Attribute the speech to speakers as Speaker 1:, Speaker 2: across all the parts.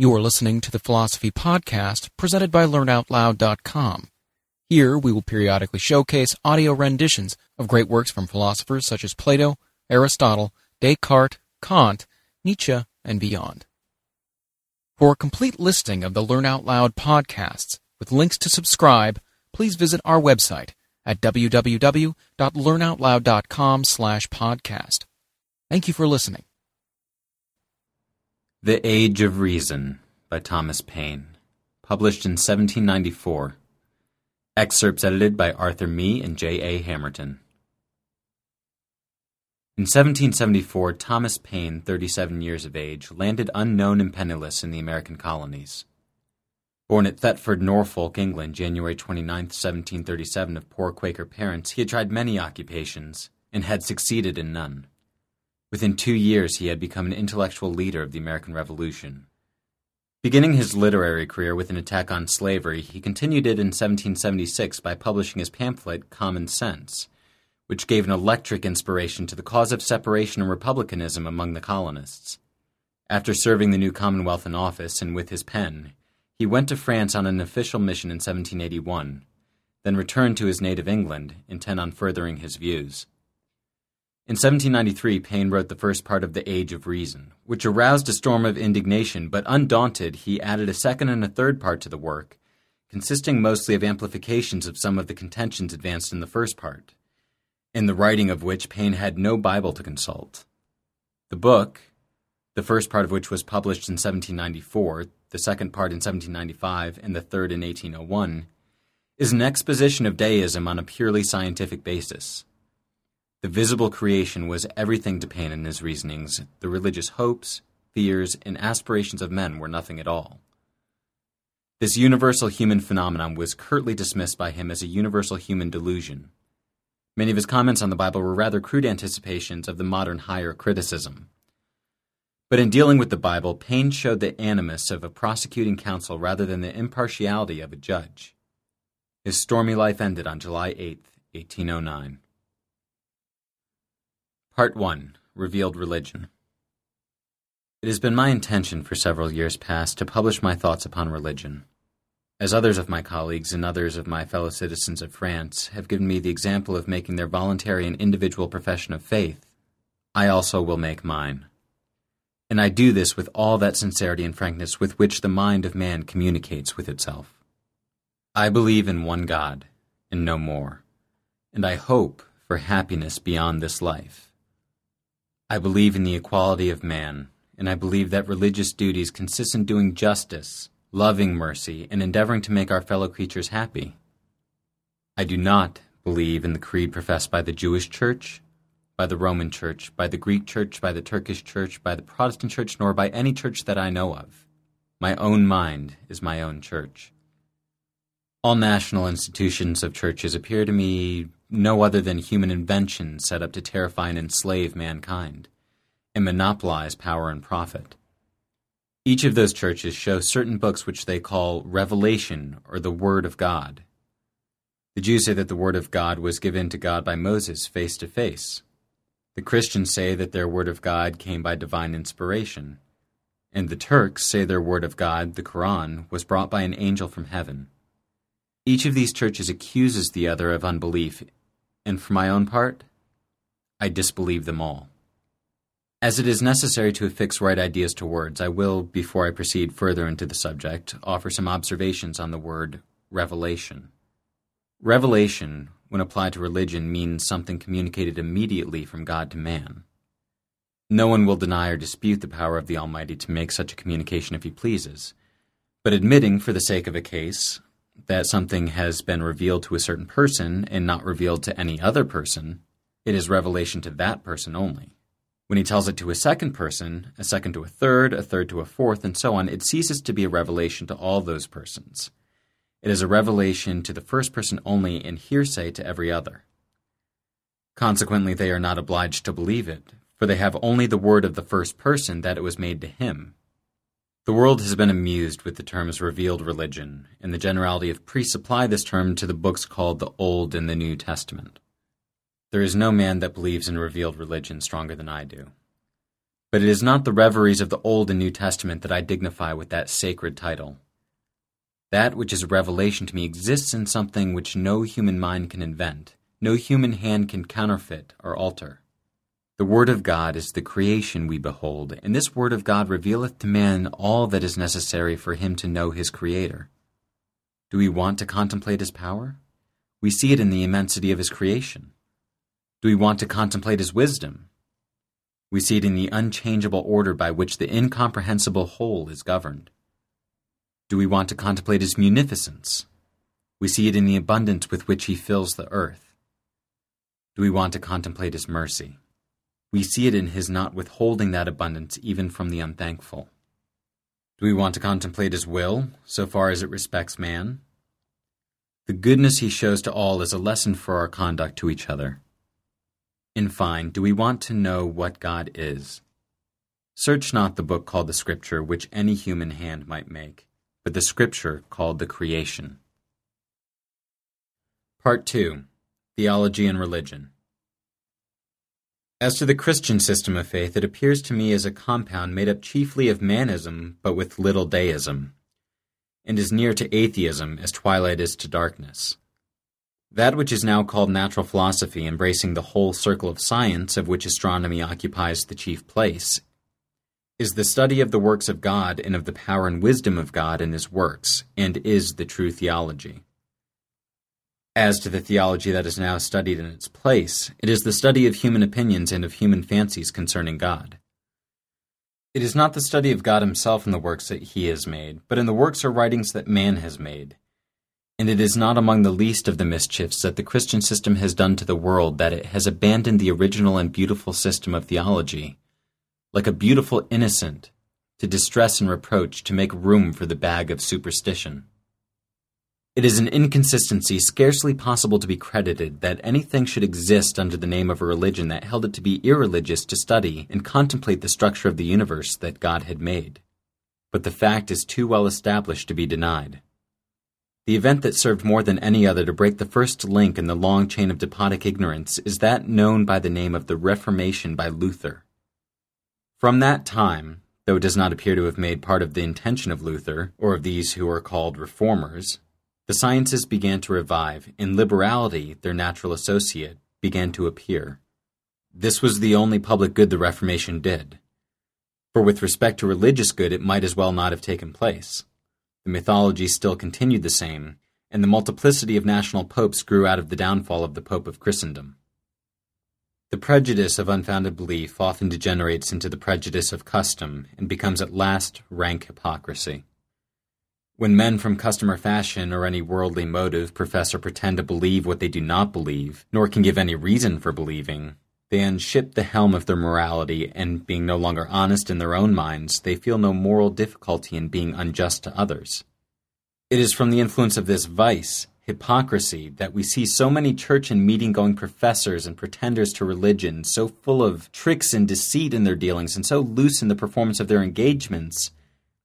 Speaker 1: You are listening to the Philosophy Podcast presented by LearnOutLoud.com. Here we will periodically showcase audio renditions of great works from philosophers such as Plato, Aristotle, Descartes, Kant, Nietzsche, and beyond. For a complete listing of the Learn Out Loud podcasts with links to subscribe, please visit our website at www.learnoutloud.com slash podcast. Thank you for listening.
Speaker 2: The Age of Reason by Thomas Paine, published in 1794. Excerpts edited by Arthur Mee and J. A. Hammerton. In 1774, Thomas Paine, 37 years of age, landed unknown and penniless in the American colonies. Born at Thetford, Norfolk, England, January 29, 1737, of poor Quaker parents, he had tried many occupations and had succeeded in none. Within two years, he had become an intellectual leader of the American Revolution. Beginning his literary career with an attack on slavery, he continued it in 1776 by publishing his pamphlet, Common Sense, which gave an electric inspiration to the cause of separation and republicanism among the colonists. After serving the new Commonwealth in office and with his pen, he went to France on an official mission in 1781, then returned to his native England, intent on furthering his views. In 1793, Paine wrote the first part of The Age of Reason, which aroused a storm of indignation, but undaunted, he added a second and a third part to the work, consisting mostly of amplifications of some of the contentions advanced in the first part, in the writing of which Paine had no Bible to consult. The book, the first part of which was published in 1794, the second part in 1795, and the third in 1801, is an exposition of deism on a purely scientific basis. The visible creation was everything to Paine in his reasonings. The religious hopes, fears, and aspirations of men were nothing at all. This universal human phenomenon was curtly dismissed by him as a universal human delusion. Many of his comments on the Bible were rather crude anticipations of the modern higher criticism. But in dealing with the Bible, Paine showed the animus of a prosecuting counsel rather than the impartiality of a judge. His stormy life ended on July 8, 1809. Part 1 Revealed Religion It has been my intention for several years past to publish my thoughts upon religion. As others of my colleagues and others of my fellow citizens of France have given me the example of making their voluntary and individual profession of faith, I also will make mine. And I do this with all that sincerity and frankness with which the mind of man communicates with itself. I believe in one God, and no more, and I hope for happiness beyond this life. I believe in the equality of man, and I believe that religious duties consist in doing justice, loving mercy, and endeavoring to make our fellow creatures happy. I do not believe in the creed professed by the Jewish Church, by the Roman Church, by the Greek Church, by the Turkish Church, by the Protestant Church, nor by any church that I know of. My own mind is my own church. All national institutions of churches appear to me no other than human invention set up to terrify and enslave mankind and monopolize power and profit. Each of those churches shows certain books which they call Revelation or the Word of God. The Jews say that the Word of God was given to God by Moses face to face. The Christians say that their Word of God came by divine inspiration. And the Turks say their Word of God, the Koran, was brought by an angel from heaven. Each of these churches accuses the other of unbelief and for my own part, I disbelieve them all. As it is necessary to affix right ideas to words, I will, before I proceed further into the subject, offer some observations on the word revelation. Revelation, when applied to religion, means something communicated immediately from God to man. No one will deny or dispute the power of the Almighty to make such a communication if he pleases. But admitting, for the sake of a case, that something has been revealed to a certain person and not revealed to any other person, it is revelation to that person only. When he tells it to a second person, a second to a third, a third to a fourth, and so on, it ceases to be a revelation to all those persons. It is a revelation to the first person only and hearsay to every other. Consequently, they are not obliged to believe it, for they have only the word of the first person that it was made to him, the world has been amused with the terms revealed religion, and the generality have presupplied this term to the books called the Old and the New Testament. There is no man that believes in revealed religion stronger than I do. But it is not the reveries of the Old and New Testament that I dignify with that sacred title. That which is a revelation to me exists in something which no human mind can invent, no human hand can counterfeit or alter. The Word of God is the creation we behold, and this Word of God revealeth to man all that is necessary for him to know his Creator. Do we want to contemplate his power? We see it in the immensity of his creation. Do we want to contemplate his wisdom? We see it in the unchangeable order by which the incomprehensible whole is governed. Do we want to contemplate his munificence? We see it in the abundance with which he fills the earth. Do we want to contemplate his mercy? We see it in his not withholding that abundance even from the unthankful. Do we want to contemplate his will, so far as it respects man? The goodness he shows to all is a lesson for our conduct to each other. In fine, do we want to know what God is? Search not the book called the Scripture, which any human hand might make, but the Scripture called the creation. Part 2 Theology and Religion. As to the Christian system of faith, it appears to me as a compound made up chiefly of manism, but with little deism, and is near to atheism as twilight is to darkness. That which is now called natural philosophy, embracing the whole circle of science of which astronomy occupies the chief place, is the study of the works of God and of the power and wisdom of God in his works, and is the true theology. As to the theology that is now studied in its place, it is the study of human opinions and of human fancies concerning God. It is not the study of God himself in the works that he has made, but in the works or writings that man has made and it is not among the least of the mischiefs that the Christian system has done to the world that it has abandoned the original and beautiful system of theology, like a beautiful innocent, to distress and reproach to make room for the bag of superstition. It is an inconsistency scarcely possible to be credited that anything should exist under the name of a religion that held it to be irreligious to study and contemplate the structure of the universe that God had made. But the fact is too well established to be denied. The event that served more than any other to break the first link in the long chain of despotic ignorance is that known by the name of the Reformation by Luther. From that time, though it does not appear to have made part of the intention of Luther, or of these who are called reformers, the sciences began to revive, and liberality, their natural associate, began to appear. This was the only public good the Reformation did. For with respect to religious good, it might as well not have taken place. The mythology still continued the same, and the multiplicity of national popes grew out of the downfall of the Pope of Christendom. The prejudice of unfounded belief often degenerates into the prejudice of custom and becomes at last rank hypocrisy. When men from customer fashion or any worldly motive profess or pretend to believe what they do not believe, nor can give any reason for believing, they unship the helm of their morality, and being no longer honest in their own minds, they feel no moral difficulty in being unjust to others. It is from the influence of this vice, hypocrisy, that we see so many church and meeting going professors and pretenders to religion, so full of tricks and deceit in their dealings, and so loose in the performance of their engagements,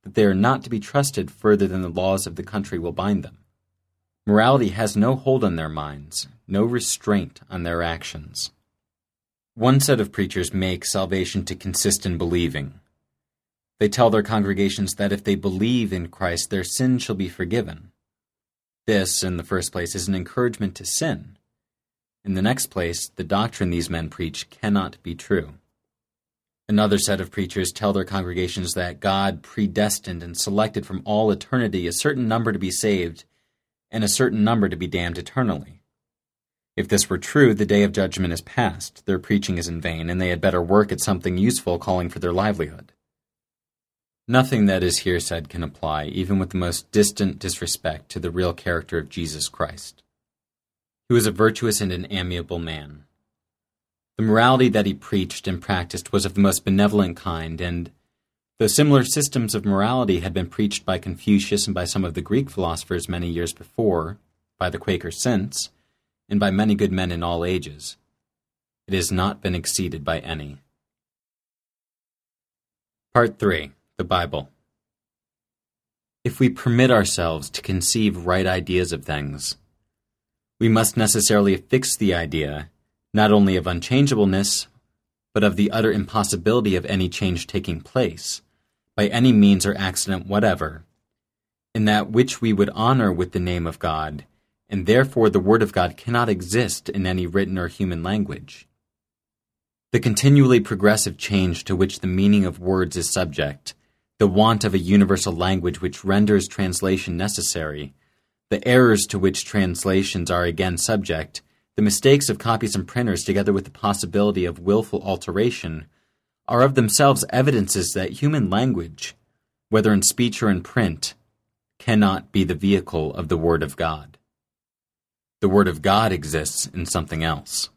Speaker 2: that they are not to be trusted further than the laws of the country will bind them. Morality has no hold on their minds, no restraint on their actions. One set of preachers make salvation to consist in believing. They tell their congregations that if they believe in Christ, their sins shall be forgiven. This, in the first place, is an encouragement to sin. In the next place, the doctrine these men preach cannot be true. Another set of preachers tell their congregations that God predestined and selected from all eternity a certain number to be saved and a certain number to be damned eternally. If this were true, the day of judgment is past, their preaching is in vain, and they had better work at something useful calling for their livelihood. Nothing that is here said can apply, even with the most distant disrespect, to the real character of Jesus Christ. He was a virtuous and an amiable man. The morality that he preached and practiced was of the most benevolent kind, and though similar systems of morality had been preached by Confucius and by some of the Greek philosophers many years before, by the Quakers since, and by many good men in all ages. It has not been exceeded by any. Part 3 The Bible. If we permit ourselves to conceive right ideas of things, we must necessarily fix the idea not only of unchangeableness, but of the utter impossibility of any change taking place, by any means or accident whatever, in that which we would honor with the name of God, and therefore the Word of God cannot exist in any written or human language. The continually progressive change to which the meaning of words is subject, the want of a universal language which renders translation necessary, the errors to which translations are again subject, the mistakes of copies and printers, together with the possibility of wilful alteration, are of themselves evidences that human language, whether in speech or in print, cannot be the vehicle of the Word of God. The Word of God exists in something else.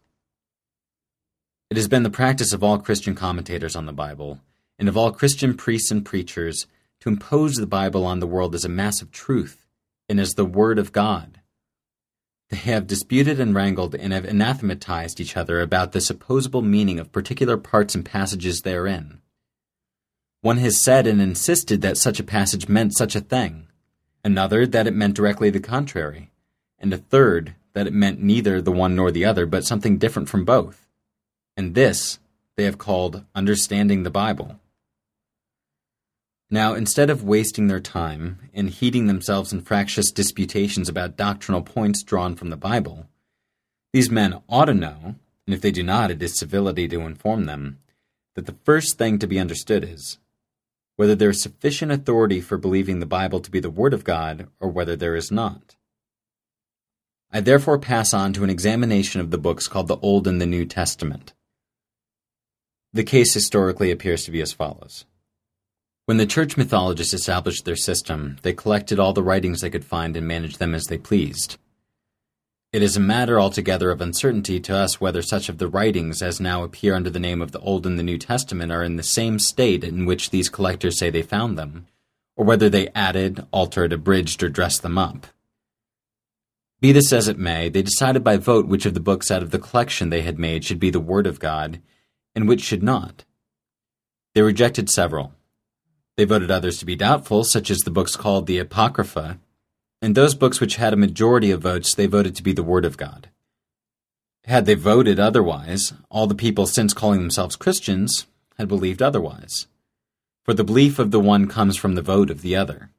Speaker 2: It has been the practice of all Christian commentators on the Bible, and of all Christian priests and preachers, to impose the Bible on the world as a mass of truth and as the Word of God they have disputed and wrangled and have anathematized each other about the supposable meaning of particular parts and passages therein. One has said and insisted that such a passage meant such a thing, another that it meant directly the contrary, and a third that it meant neither the one nor the other, but something different from both. And this they have called understanding the Bible. Now, instead of wasting their time and heating themselves in fractious disputations about doctrinal points drawn from the Bible, these men ought to know, and if they do not, it is civility to inform them, that the first thing to be understood is whether there is sufficient authority for believing the Bible to be the Word of God or whether there is not. I therefore pass on to an examination of the books called the Old and the New Testament. The case historically appears to be as follows. When the church mythologists established their system, they collected all the writings they could find and managed them as they pleased. It is a matter altogether of uncertainty to us whether such of the writings as now appear under the name of the Old and the New Testament are in the same state in which these collectors say they found them, or whether they added, altered, abridged, or dressed them up. Be this as it may, they decided by vote which of the books out of the collection they had made should be the Word of God, and which should not. They rejected several, they voted others to be doubtful, such as the books called the Apocrypha, and those books which had a majority of votes they voted to be the Word of God. Had they voted otherwise, all the people since calling themselves Christians had believed otherwise. For the belief of the one comes from the vote of the other.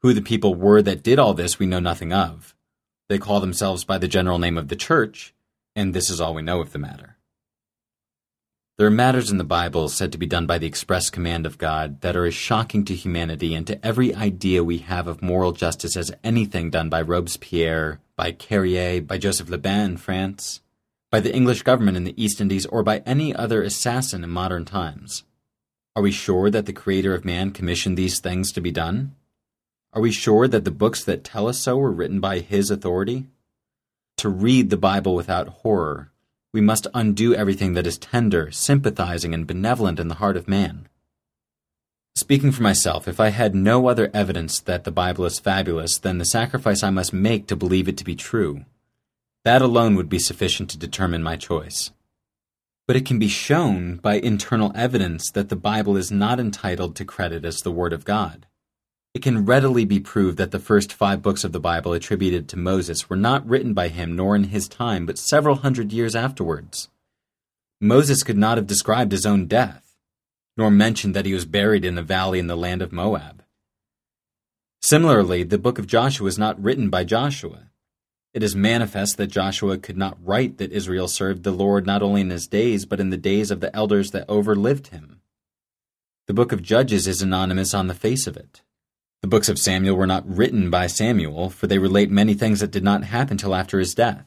Speaker 2: Who the people were that did all this we know nothing of. They call themselves by the general name of the Church, and this is all we know of the matter. There are matters in the Bible said to be done by the express command of God that are as shocking to humanity and to every idea we have of moral justice as anything done by Robespierre, by Carrier, by Joseph Le Bon in France, by the English government in the East Indies, or by any other assassin in modern times. Are we sure that the Creator of man commissioned these things to be done? Are we sure that the books that tell us so were written by His authority? To read the Bible without horror we must undo everything that is tender, sympathizing, and benevolent in the heart of man. Speaking for myself, if I had no other evidence that the Bible is fabulous than the sacrifice I must make to believe it to be true, that alone would be sufficient to determine my choice. But it can be shown by internal evidence that the Bible is not entitled to credit as the Word of God. It can readily be proved that the first five books of the Bible attributed to Moses were not written by him nor in his time, but several hundred years afterwards. Moses could not have described his own death, nor mentioned that he was buried in a valley in the land of Moab. Similarly, the book of Joshua is not written by Joshua. It is manifest that Joshua could not write that Israel served the Lord not only in his days, but in the days of the elders that overlived him. The book of Judges is anonymous on the face of it. The books of Samuel were not written by Samuel, for they relate many things that did not happen till after his death.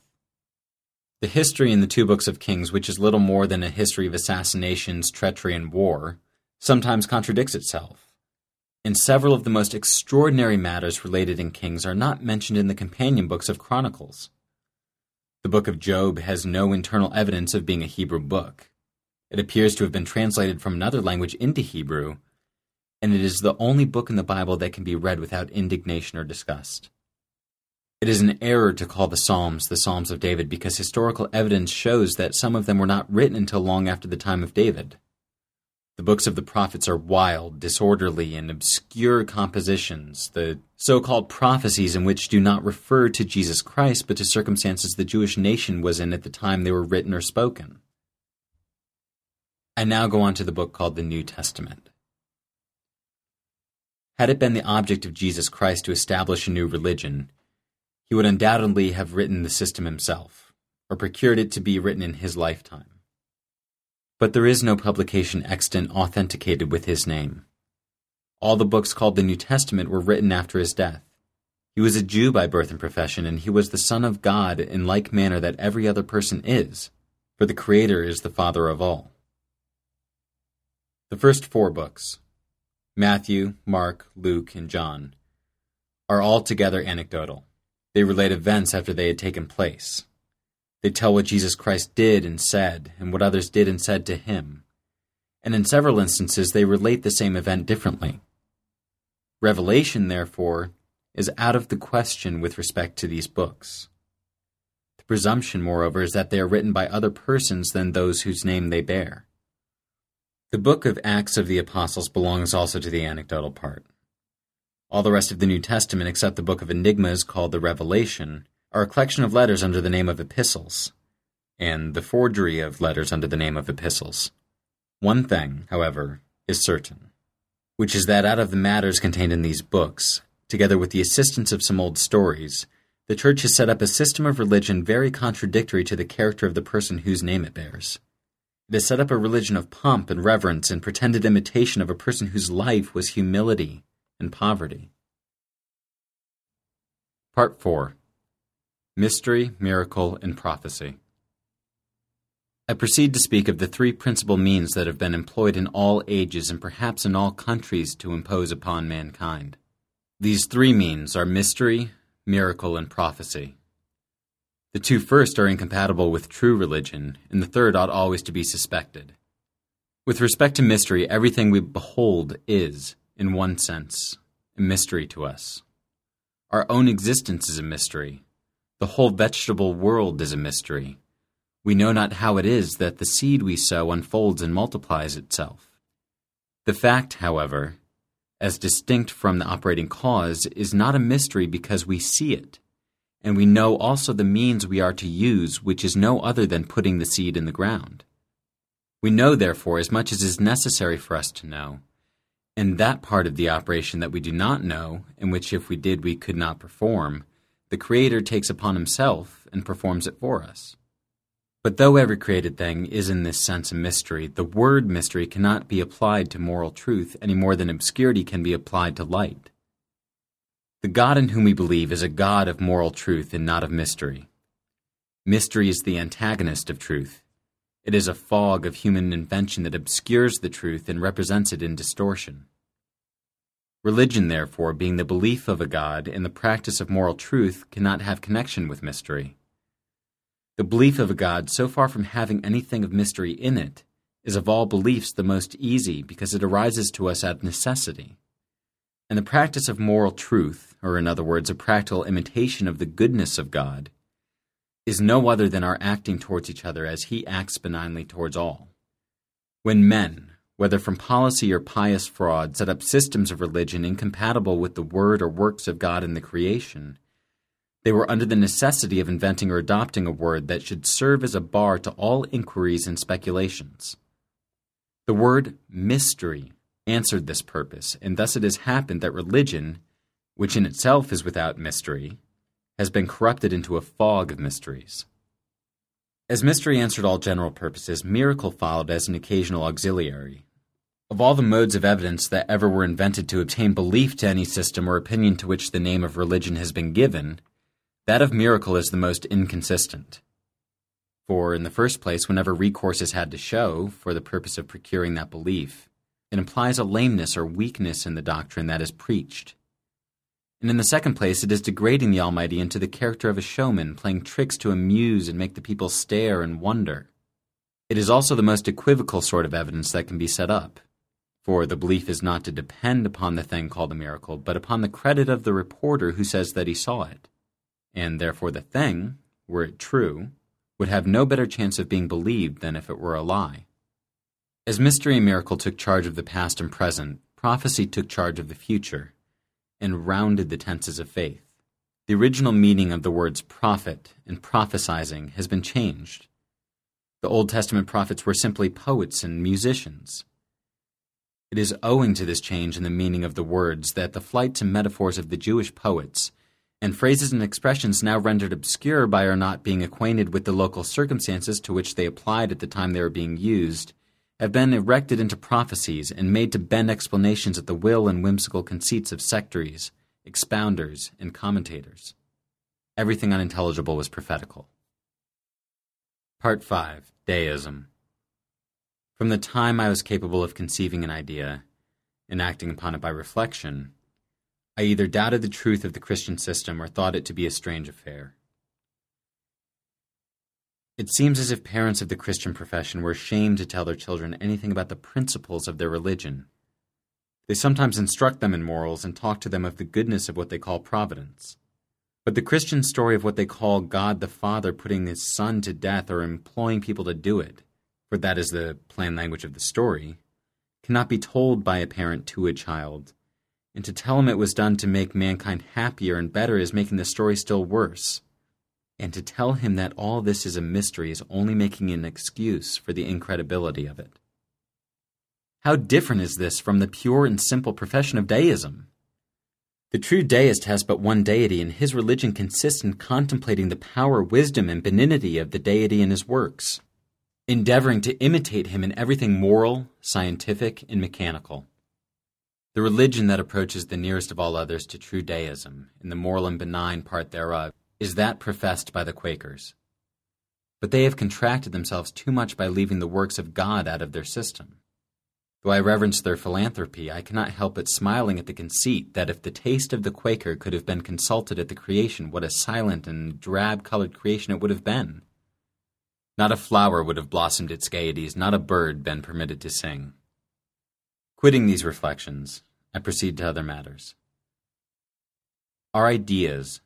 Speaker 2: The history in the two books of Kings, which is little more than a history of assassinations, treachery, and war, sometimes contradicts itself. And several of the most extraordinary matters related in Kings are not mentioned in the companion books of Chronicles. The book of Job has no internal evidence of being a Hebrew book. It appears to have been translated from another language into Hebrew, and it is the only book in the Bible that can be read without indignation or disgust. It is an error to call the Psalms the Psalms of David because historical evidence shows that some of them were not written until long after the time of David. The books of the prophets are wild, disorderly, and obscure compositions, the so called prophecies in which do not refer to Jesus Christ but to circumstances the Jewish nation was in at the time they were written or spoken. I now go on to the book called the New Testament. Had it been the object of Jesus Christ to establish a new religion, he would undoubtedly have written the system himself, or procured it to be written in his lifetime. But there is no publication extant authenticated with his name. All the books called the New Testament were written after his death. He was a Jew by birth and profession, and he was the Son of God in like manner that every other person is, for the Creator is the Father of all. The first four books, Matthew, Mark, Luke, and John, are altogether anecdotal. They relate events after they had taken place. They tell what Jesus Christ did and said, and what others did and said to him. And in several instances, they relate the same event differently. Revelation, therefore, is out of the question with respect to these books. The presumption, moreover, is that they are written by other persons than those whose name they bear. The book of Acts of the Apostles belongs also to the anecdotal part. All the rest of the New Testament, except the book of Enigmas called the Revelation, are a collection of letters under the name of epistles, and the forgery of letters under the name of epistles. One thing, however, is certain, which is that out of the matters contained in these books, together with the assistance of some old stories, the Church has set up a system of religion very contradictory to the character of the person whose name it bears. Has set up a religion of pomp and reverence and pretended imitation of a person whose life was humility and poverty. Part 4 Mystery, Miracle, and Prophecy. I proceed to speak of the three principal means that have been employed in all ages and perhaps in all countries to impose upon mankind. These three means are mystery, miracle, and prophecy. The two first are incompatible with true religion, and the third ought always to be suspected. With respect to mystery, everything we behold is, in one sense, a mystery to us. Our own existence is a mystery. The whole vegetable world is a mystery. We know not how it is that the seed we sow unfolds and multiplies itself. The fact, however, as distinct from the operating cause, is not a mystery because we see it, and we know also the means we are to use, which is no other than putting the seed in the ground. We know, therefore, as much as is necessary for us to know, and that part of the operation that we do not know, and which if we did we could not perform, the Creator takes upon himself and performs it for us. But though every created thing is in this sense a mystery, the word mystery cannot be applied to moral truth any more than obscurity can be applied to light. The God in whom we believe is a God of moral truth and not of mystery. Mystery is the antagonist of truth. It is a fog of human invention that obscures the truth and represents it in distortion. Religion, therefore, being the belief of a God and the practice of moral truth, cannot have connection with mystery. The belief of a God, so far from having anything of mystery in it, is of all beliefs the most easy because it arises to us out of necessity. And the practice of moral truth, or in other words, a practical imitation of the goodness of God, is no other than our acting towards each other as He acts benignly towards all. When men, whether from policy or pious fraud, set up systems of religion incompatible with the word or works of God in the creation, they were under the necessity of inventing or adopting a word that should serve as a bar to all inquiries and speculations. The word mystery answered this purpose, and thus it has happened that religion, which in itself is without mystery, has been corrupted into a fog of mysteries. As mystery answered all general purposes, miracle followed as an occasional auxiliary. Of all the modes of evidence that ever were invented to obtain belief to any system or opinion to which the name of religion has been given, that of miracle is the most inconsistent. For, in the first place, whenever recourse is had to show, for the purpose of procuring that belief, it implies a lameness or weakness in the doctrine that is preached. And in the second place, it is degrading the Almighty into the character of a showman, playing tricks to amuse and make the people stare and wonder. It is also the most equivocal sort of evidence that can be set up. For the belief is not to depend upon the thing called a miracle, but upon the credit of the reporter who says that he saw it and therefore the thing, were it true, would have no better chance of being believed than if it were a lie. As mystery and miracle took charge of the past and present, prophecy took charge of the future, and rounded the tenses of faith. The original meaning of the words prophet and prophesizing has been changed. The Old Testament prophets were simply poets and musicians. It is owing to this change in the meaning of the words that the flight to metaphors of the Jewish poets, and phrases and expressions now rendered obscure by our not being acquainted with the local circumstances to which they applied at the time they were being used, have been erected into prophecies and made to bend explanations at the will and whimsical conceits of sectaries, expounders, and commentators. Everything unintelligible was prophetical. Part 5 Deism From the time I was capable of conceiving an idea and acting upon it by reflection, I either doubted the truth of the Christian system or thought it to be a strange affair. It seems as if parents of the Christian profession were ashamed to tell their children anything about the principles of their religion. They sometimes instruct them in morals and talk to them of the goodness of what they call providence. But the Christian story of what they call God the Father putting his Son to death or employing people to do it, for that is the plain language of the story, cannot be told by a parent to a child. And to tell him it was done to make mankind happier and better is making the story still worse. And to tell him that all this is a mystery is only making an excuse for the incredibility of it. How different is this from the pure and simple profession of deism? The true deist has but one deity, and his religion consists in contemplating the power, wisdom, and benignity of the deity in his works, endeavoring to imitate him in everything moral, scientific, and mechanical. The religion that approaches the nearest of all others to true deism, in the moral and benign part thereof, is that professed by the Quakers. But they have contracted themselves too much by leaving the works of God out of their system. Though I reverence their philanthropy, I cannot help but smiling at the conceit that if the taste of the Quaker could have been consulted at the creation, what a silent and drab colored creation it would have been. Not a flower would have blossomed its gaieties, not a bird been permitted to sing. Quitting these reflections, I proceed to other matters. Our ideas,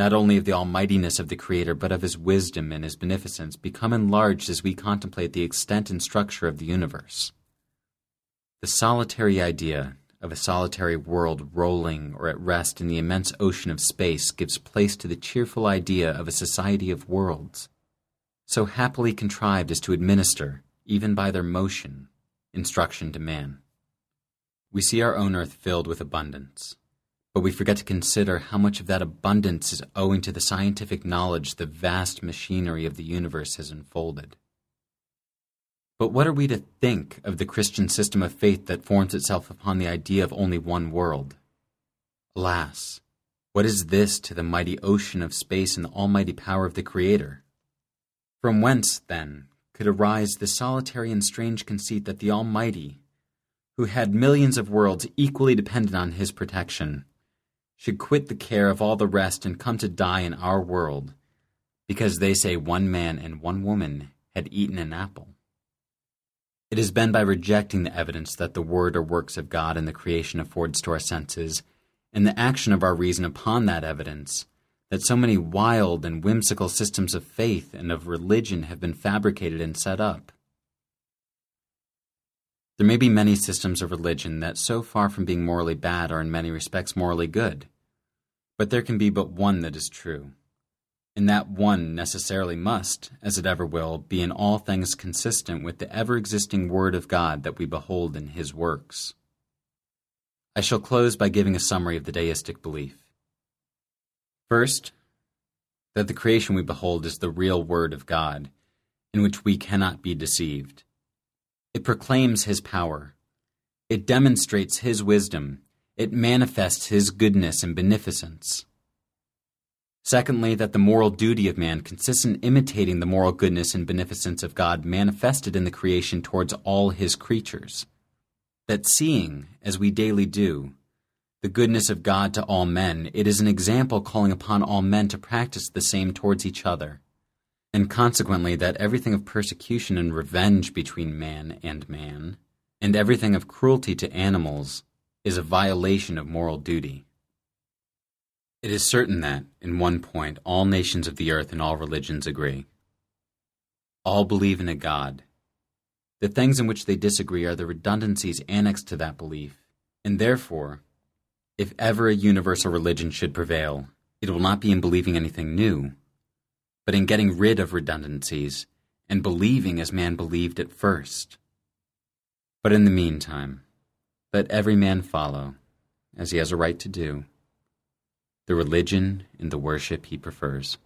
Speaker 2: not only of the almightiness of the Creator, but of His wisdom and His beneficence, become enlarged as we contemplate the extent and structure of the universe. The solitary idea of a solitary world rolling or at rest in the immense ocean of space gives place to the cheerful idea of a society of worlds, so happily contrived as to administer, even by their motion, instruction to man. We see our own earth filled with abundance but we forget to consider how much of that abundance is owing to the scientific knowledge the vast machinery of the universe has unfolded. But what are we to think of the Christian system of faith that forms itself upon the idea of only one world? Alas, what is this to the mighty ocean of space and the almighty power of the Creator? From whence, then, could arise the solitary and strange conceit that the Almighty, who had millions of worlds equally dependent on His protection, should quit the care of all the rest and come to die in our world, because they say one man and one woman had eaten an apple. It has been by rejecting the evidence that the word or works of God in the creation affords to our senses, and the action of our reason upon that evidence, that so many wild and whimsical systems of faith and of religion have been fabricated and set up. There may be many systems of religion that, so far from being morally bad, are in many respects morally good. But there can be but one that is true. And that one necessarily must, as it ever will, be in all things consistent with the ever existing Word of God that we behold in His works. I shall close by giving a summary of the deistic belief. First, that the creation we behold is the real Word of God, in which we cannot be deceived. It proclaims His power. It demonstrates His wisdom. It manifests His goodness and beneficence. Secondly, that the moral duty of man consists in imitating the moral goodness and beneficence of God manifested in the creation towards all His creatures. That seeing, as we daily do, the goodness of God to all men, it is an example calling upon all men to practice the same towards each other and consequently that everything of persecution and revenge between man and man, and everything of cruelty to animals, is a violation of moral duty. It is certain that, in one point, all nations of the earth and all religions agree. All believe in a God. The things in which they disagree are the redundancies annexed to that belief, and therefore, if ever a universal religion should prevail, it will not be in believing anything new, but in getting rid of redundancies and believing as man believed at first. But in the meantime, let every man follow, as he has a right to do, the religion and the worship he prefers.